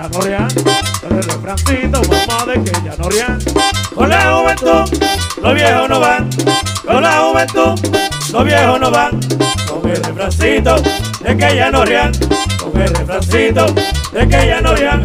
ya no rían. El refrancito, mamá, de que ya no rían. Con la juventud, los viejos no van. Con la juventud, los viejos no van. Con el refrancito, de que ya no rían. Con el refrancito, de que ya no rían.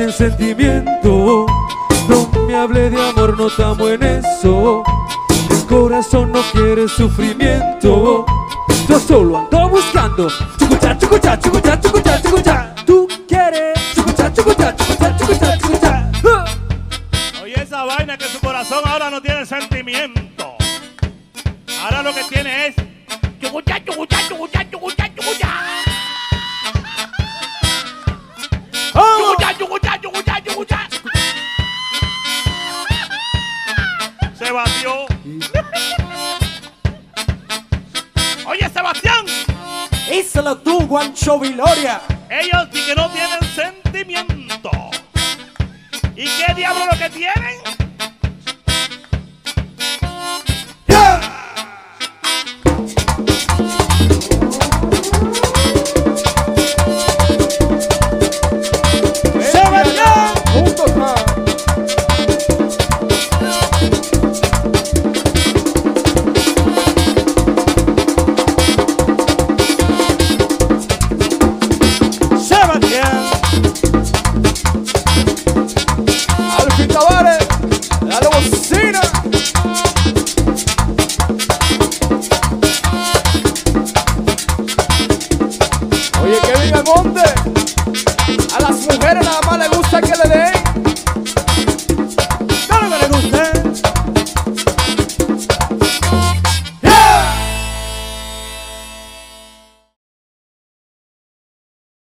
en sentimiento. No me hable de amor, no estamos en eso. El corazón no quiere sufrimiento. Yo solo ando buscando chucucha, chucucha, chucucha, chucucha, chucucha. Tú quieres chucucha, chucucha, chucucha, chucucha, chucucha. Se batió. Oye, Sebastián. Díselo tú, Guancho Viloria. Ellos sí que no tienen sentimiento. ¿Y qué diablo lo que tienen?